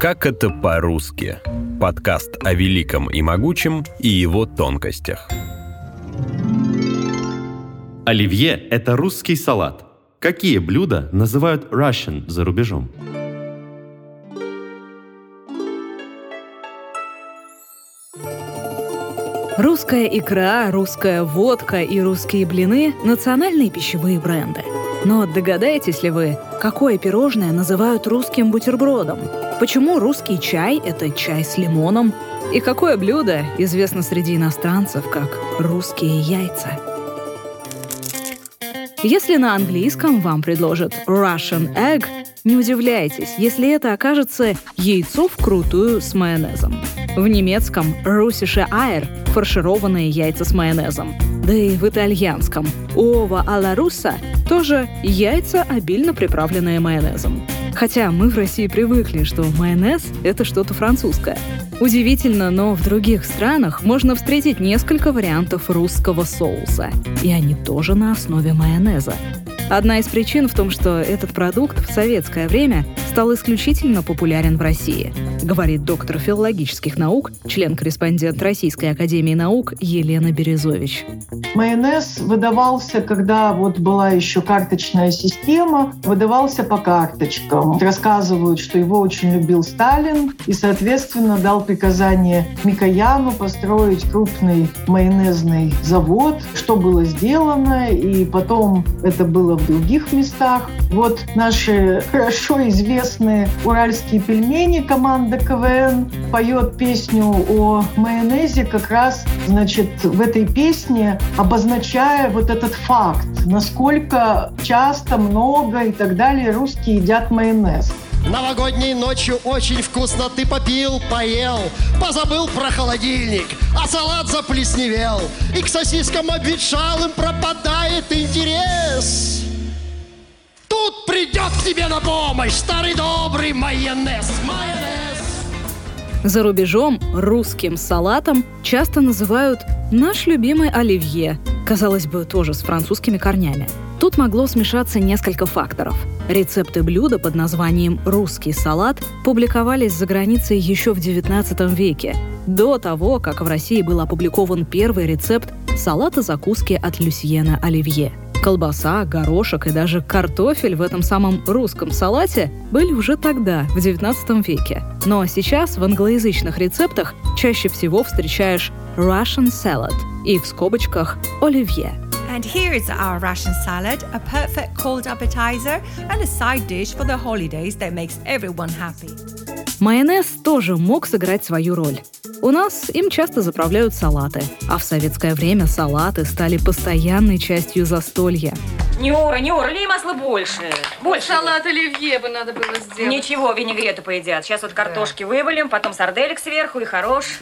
Как это по-русски? Подкаст о великом и могучем и его тонкостях. Оливье – это русский салат. Какие блюда называют Russian за рубежом? Русская икра, русская водка и русские блины – национальные пищевые бренды. Но догадаетесь ли вы, какое пирожное называют русским бутербродом? Почему русский чай – это чай с лимоном? И какое блюдо известно среди иностранцев как русские яйца? Если на английском вам предложат Russian egg, не удивляйтесь, если это окажется яйцо вкрутую с майонезом. В немецком «Russische Eier» – фаршированные яйца с майонезом. Да и в итальянском «Ова alla russa» тоже яйца, обильно приправленные майонезом. Хотя мы в России привыкли, что майонез — это что-то французское. Удивительно, но в других странах можно встретить несколько вариантов русского соуса. И они тоже на основе майонеза. Одна из причин в том, что этот продукт в советское время стал исключительно популярен в России, говорит доктор филологических наук, член-корреспондент Российской академии наук Елена Березович. Майонез выдавался, когда вот была еще карточная система, выдавался по карточкам. Рассказывают, что его очень любил Сталин и, соответственно, дал приказание Микояну построить крупный майонезный завод, что было сделано, и потом это было в других местах. Вот наши хорошо известные уральские пельмени команда КВН поет песню о майонезе как раз, значит, в этой песне обозначая вот этот факт, насколько часто, много и так далее русские едят майонез. Новогодней ночью очень вкусно ты попил, поел Позабыл про холодильник, а салат заплесневел И к сосискам обветшалым пропадает интерес Тут придет тебе на помощь старый добрый майонез Майонез За рубежом русским салатом часто называют наш любимый оливье, казалось бы, тоже с французскими корнями. Тут могло смешаться несколько факторов. Рецепты блюда под названием «русский салат» публиковались за границей еще в XIX веке, до того, как в России был опубликован первый рецепт салата-закуски от Люсьена Оливье. Колбаса, горошек и даже картофель в этом самом русском салате были уже тогда, в XIX веке. Но сейчас в англоязычных рецептах чаще всего встречаешь Russian salad и в скобочках оливье. And here is our Russian salad, a perfect cold appetizer and a side dish for the holidays that makes everyone happy. Майонез тоже мог сыграть свою роль. У нас им часто заправляют салаты, а в советское время салаты стали постоянной частью застолья. Неора, Неора, лей масла больше. Больше. Салат оливье бы надо было сделать. Ничего, винегрету поедят. Сейчас вот картошки вывалим, потом сарделек сверху и хорош.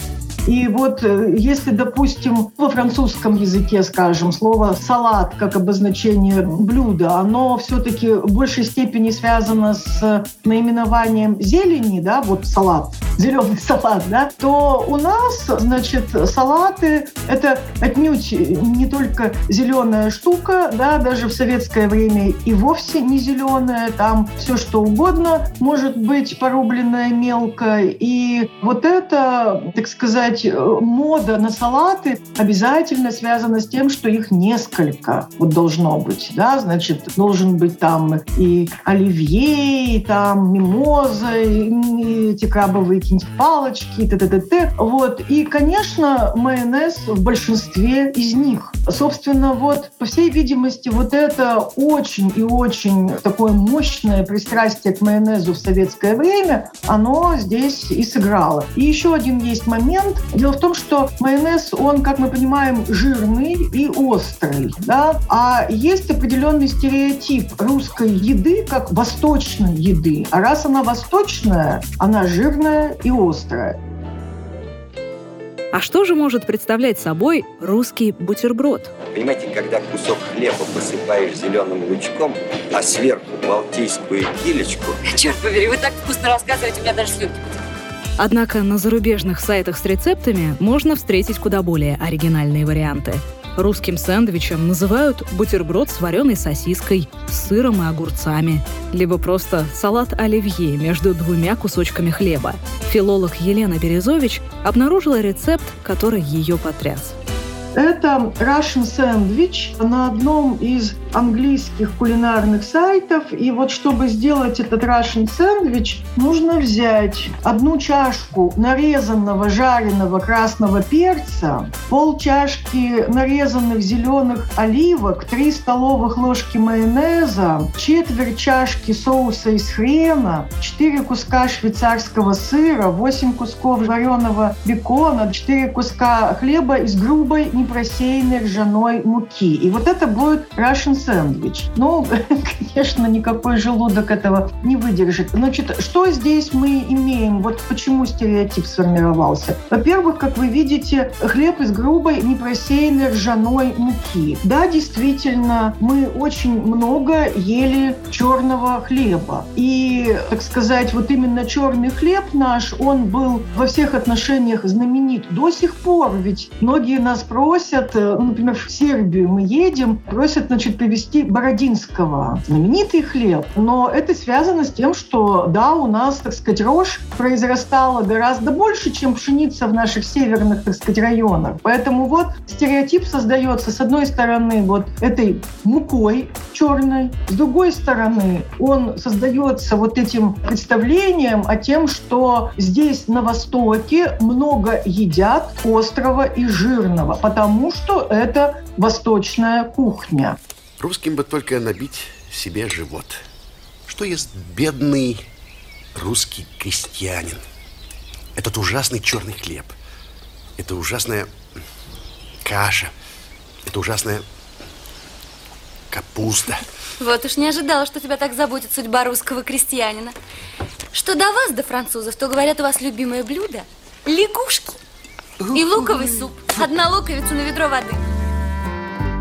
И вот э, если, допустим, во французском языке, скажем, слово «салат» как обозначение блюда, оно все-таки в большей степени связано с наименованием зелени, да, вот салат, зеленый салат, да, то у нас, значит, салаты – это отнюдь не только зеленая штука, да, даже в советское время и вовсе не зеленая, там все что угодно может быть порубленное мелко. И вот это, так сказать, мода на салаты обязательно связана с тем, что их несколько вот должно быть. Да? Значит, должен быть там и оливье, и там мимоза, и эти крабовые какие-нибудь палочки, т т т т Вот. И, конечно, майонез в большинстве из них. Собственно, вот, по всей видимости, вот это очень и очень такое мощное пристрастие к майонезу в советское время, оно здесь и сыграло. И еще один есть момент, Дело в том, что майонез, он, как мы понимаем, жирный и острый. Да? А есть определенный стереотип русской еды как восточной еды. А раз она восточная, она жирная и острая. А что же может представлять собой русский бутерброд? Понимаете, когда кусок хлеба посыпаешь зеленым лучком, а сверху балтийскую килечку... Черт побери, вы так вкусно рассказываете, у меня даже слюнки Однако на зарубежных сайтах с рецептами можно встретить куда более оригинальные варианты. Русским сэндвичем называют бутерброд с вареной сосиской, сыром и огурцами, либо просто салат оливье между двумя кусочками хлеба. Филолог Елена Березович обнаружила рецепт, который ее потряс. Это Russian Sandwich на одном из английских кулинарных сайтов. И вот чтобы сделать этот Russian Sandwich, нужно взять одну чашку нарезанного жареного красного перца, пол чашки нарезанных зеленых оливок, три столовых ложки майонеза, четверть чашки соуса из хрена, четыре куска швейцарского сыра, восемь кусков вареного бекона, четыре куска хлеба из грубой, непросеянной ржаной муки. И вот это будет Russian сэндвич. Ну, конечно, никакой желудок этого не выдержит. Значит, что здесь мы имеем? Вот почему стереотип сформировался? Во-первых, как вы видите, хлеб из грубой, непросеянной ржаной муки. Да, действительно, мы очень много ели черного хлеба. И, так сказать, вот именно черный хлеб наш, он был во всех отношениях знаменит до сих пор. Ведь многие нас просят, э, ну, например, в Сербию мы едем, просят, значит, привезти Бородинского. Знаменитый хлеб. Но это связано с тем, что, да, у нас, так сказать, рожь произрастала гораздо больше, чем пшеница в наших северных, так сказать, районах. Поэтому вот стереотип создается, с одной стороны, вот этой мукой черной, с другой стороны, он создается вот этим представлением о тем, что здесь на Востоке много едят острого и жирного, потому что это восточная кухня. Русским бы только набить себе живот. Что ест бедный русский крестьянин? Этот ужасный черный хлеб. Это ужасная каша. Это ужасная капуста. Вот уж не ожидала, что тебя так заботит судьба русского крестьянина. Что до вас, до французов, то говорят, у вас любимое блюдо – лягушки и луковый суп. Одна луковица на ведро воды.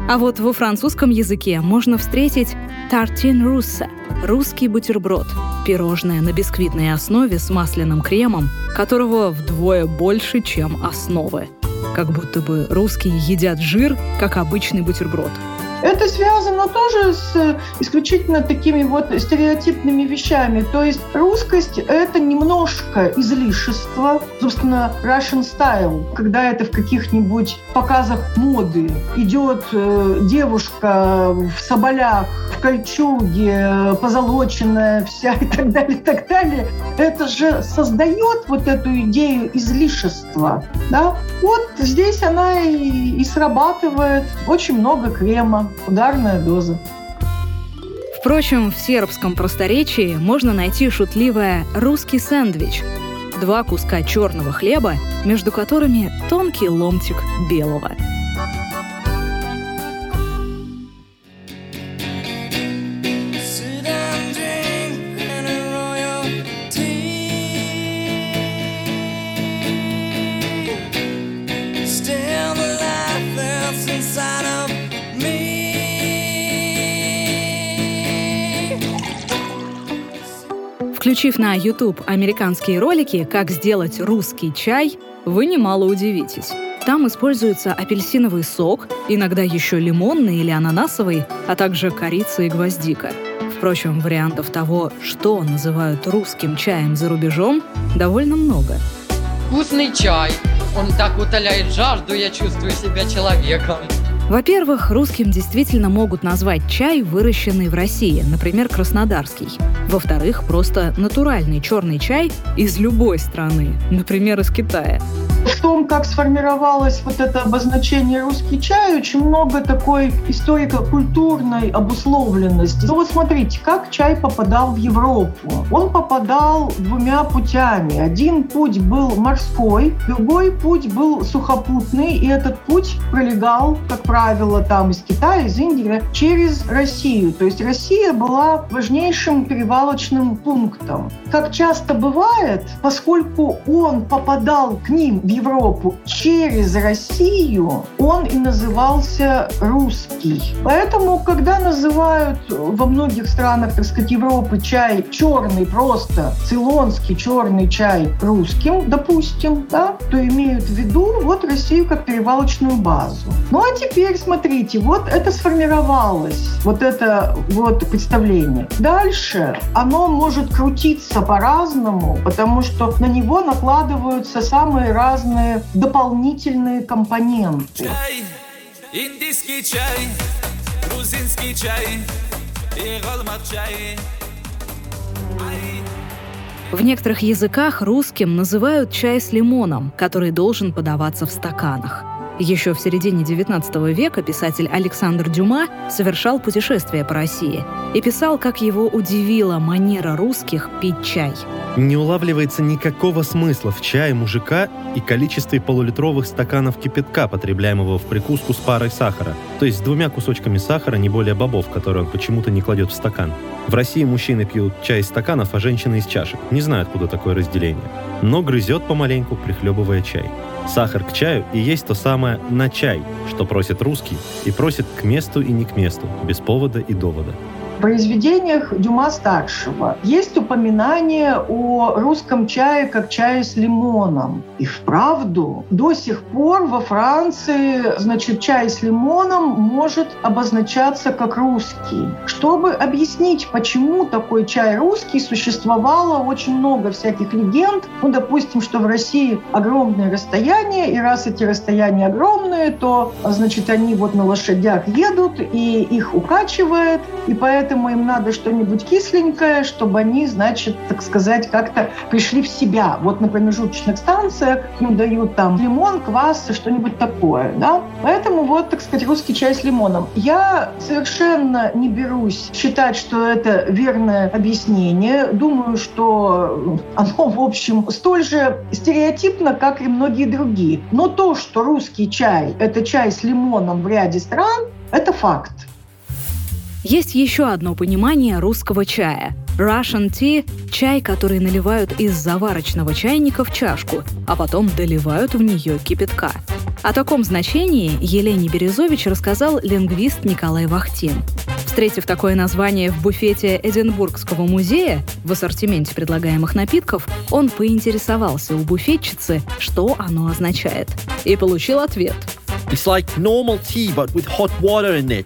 А вот во французском языке можно встретить тартин русса – русский бутерброд, пирожное на бисквитной основе с масляным кремом, которого вдвое больше, чем основы. Как будто бы русские едят жир, как обычный бутерброд – это связано тоже с исключительно такими вот стереотипными вещами. То есть русскость — это немножко излишество. Собственно, Russian style, когда это в каких-нибудь показах моды идет э, девушка в соболях, в кольчуге, позолоченная вся и так далее, и так далее. Это же создает вот эту идею излишества. Да? Вот здесь она и, и срабатывает. Очень много крема, ударная доза. Впрочем, в сербском просторечии можно найти шутливое «русский сэндвич» – два куска черного хлеба, между которыми тонкий ломтик белого – Включив на YouTube американские ролики «Как сделать русский чай», вы немало удивитесь. Там используется апельсиновый сок, иногда еще лимонный или ананасовый, а также корица и гвоздика. Впрочем, вариантов того, что называют русским чаем за рубежом, довольно много. Вкусный чай. Он так утоляет жажду, я чувствую себя человеком. Во-первых, русским действительно могут назвать чай, выращенный в России, например, краснодарский. Во-вторых, просто натуральный черный чай из любой страны, например, из Китая в том, как сформировалось вот это обозначение «русский чай», очень много такой историко-культурной обусловленности. Ну вот смотрите, как чай попадал в Европу. Он попадал двумя путями. Один путь был морской, другой путь был сухопутный, и этот путь пролегал, как правило, там из Китая, из Индии, через Россию. То есть Россия была важнейшим перевалочным пунктом. Как часто бывает, поскольку он попадал к ним в Европу через Россию, он и назывался русский. Поэтому, когда называют во многих странах, так сказать, Европы чай черный, просто цейлонский черный чай русским, допустим, да, то имеют в виду вот Россию как перевалочную базу. Ну а теперь смотрите, вот это сформировалось, вот это вот представление. Дальше оно может крутиться по-разному, потому что на него накладываются самые разные дополнительные компоненты. Чай, индийский чай, грузинский чай, чай. В некоторых языках русским называют чай с лимоном, который должен подаваться в стаканах. Еще в середине XIX века писатель Александр Дюма совершал путешествие по России и писал, как его удивила манера русских пить чай. Не улавливается никакого смысла в чае мужика и количестве полулитровых стаканов кипятка, потребляемого в прикуску с парой сахара, то есть с двумя кусочками сахара, не более бобов, которые он почему-то не кладет в стакан. В России мужчины пьют чай из стаканов, а женщины из чашек. Не знаю, откуда такое разделение. Но грызет помаленьку, прихлебывая чай. Сахар к чаю и есть то самое «на чай», что просит русский, и просит к месту и не к месту, без повода и довода произведениях Дюма-старшего есть упоминание о русском чае как чае с лимоном. И вправду до сих пор во Франции, значит, чай с лимоном может обозначаться как русский. Чтобы объяснить, почему такой чай русский, существовало очень много всяких легенд. Ну, допустим, что в России огромные расстояния, и раз эти расстояния огромные, то, значит, они вот на лошадях едут, и их укачивает, и поэтому поэтому им надо что-нибудь кисленькое, чтобы они, значит, так сказать, как-то пришли в себя. Вот на промежуточных станциях им дают там лимон, квас, что-нибудь такое, да. Поэтому вот, так сказать, русский чай с лимоном. Я совершенно не берусь считать, что это верное объяснение. Думаю, что оно, в общем, столь же стереотипно, как и многие другие. Но то, что русский чай – это чай с лимоном в ряде стран, это факт. Есть еще одно понимание русского чая. Russian tea – чай, который наливают из заварочного чайника в чашку, а потом доливают в нее кипятка. О таком значении Елене Березович рассказал лингвист Николай Вахтин. Встретив такое название в буфете Эдинбургского музея в ассортименте предлагаемых напитков, он поинтересовался у буфетчицы, что оно означает. И получил ответ. It's like normal tea, but with hot water in it.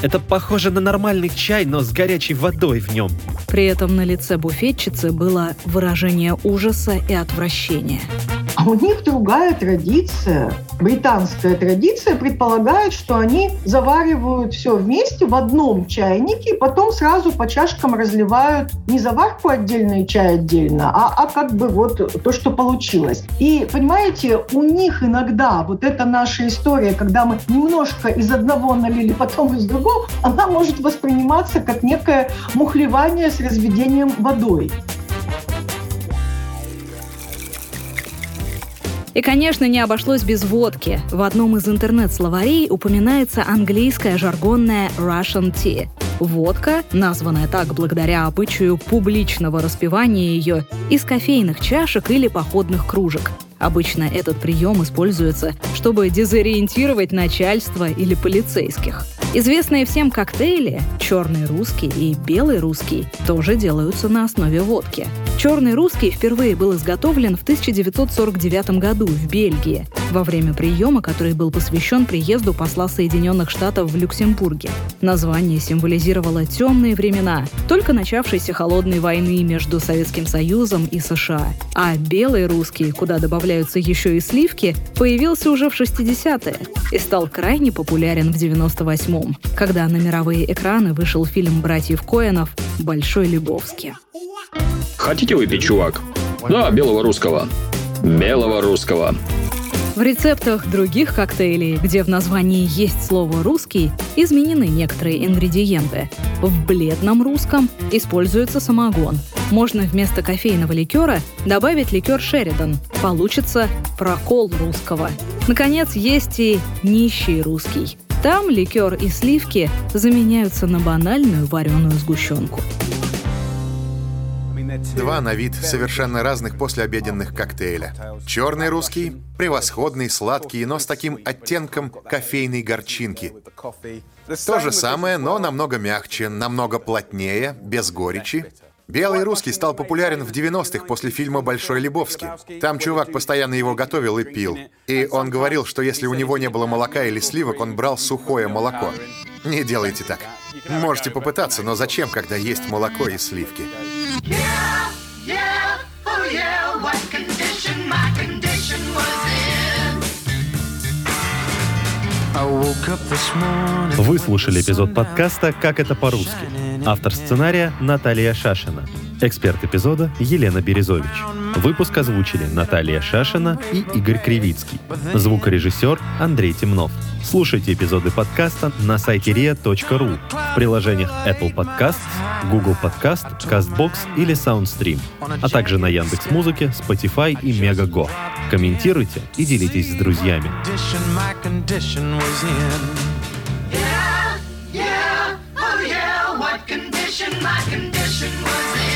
Это похоже на нормальный чай, но с горячей водой в нем. При этом на лице буфетчицы было выражение ужаса и отвращения. У них другая традиция. Британская традиция предполагает, что они заваривают все вместе в одном чайнике, и потом сразу по чашкам разливают не заварку отдельно и чай отдельно, а, а как бы вот то, что получилось. И, понимаете, у них иногда вот эта наша история, когда мы немножко из одного налили, потом из другого, она может восприниматься как некое мухлевание с разведением водой. И, конечно, не обошлось без водки. В одном из интернет-словарей упоминается английская жаргонная Russian tea. Водка, названная так благодаря обычаю публичного распивания ее из кофейных чашек или походных кружек. Обычно этот прием используется, чтобы дезориентировать начальство или полицейских. Известные всем коктейли «Черный русский» и «Белый русский» тоже делаются на основе водки. «Черный русский» впервые был изготовлен в 1949 году в Бельгии во время приема, который был посвящен приезду посла Соединенных Штатов в Люксембурге. Название символизировало темные времена, только начавшейся холодной войны между Советским Союзом и США. А «Белый русский», куда добавляются еще и сливки, появился уже в 60-е и стал крайне популярен в 98-м, когда на мировые экраны вышел фильм братьев Коэнов «Большой Любовский». Хотите выпить, чувак? Да, белого русского. Белого русского. В рецептах других коктейлей, где в названии есть слово «русский», изменены некоторые ингредиенты. В бледном русском используется самогон. Можно вместо кофейного ликера добавить ликер Шеридан. Получится прокол русского. Наконец, есть и нищий русский. Там ликер и сливки заменяются на банальную вареную сгущенку. Два на вид совершенно разных послеобеденных коктейля. Черный русский, превосходный, сладкий, но с таким оттенком кофейной горчинки. То же самое, но намного мягче, намного плотнее, без горечи. Белый русский стал популярен в 90-х после фильма «Большой Лебовский». Там чувак постоянно его готовил и пил. И он говорил, что если у него не было молока или сливок, он брал сухое молоко. Не делайте так. Можете попытаться, но зачем, когда есть молоко и сливки? Вы слушали эпизод подкаста «Как это по-русски». Автор сценария Наталья Шашина. Эксперт эпизода Елена Березович. Выпуск озвучили Наталья Шашина и Игорь Кривицкий. Звукорежиссер Андрей Темнов. Слушайте эпизоды подкаста на сайте ria.ru в приложениях Apple Podcasts, Google Podcast, CastBox или SoundStream, а также на Яндекс Музыке, Spotify и Megago. Комментируйте и делитесь с друзьями. condition, my condition was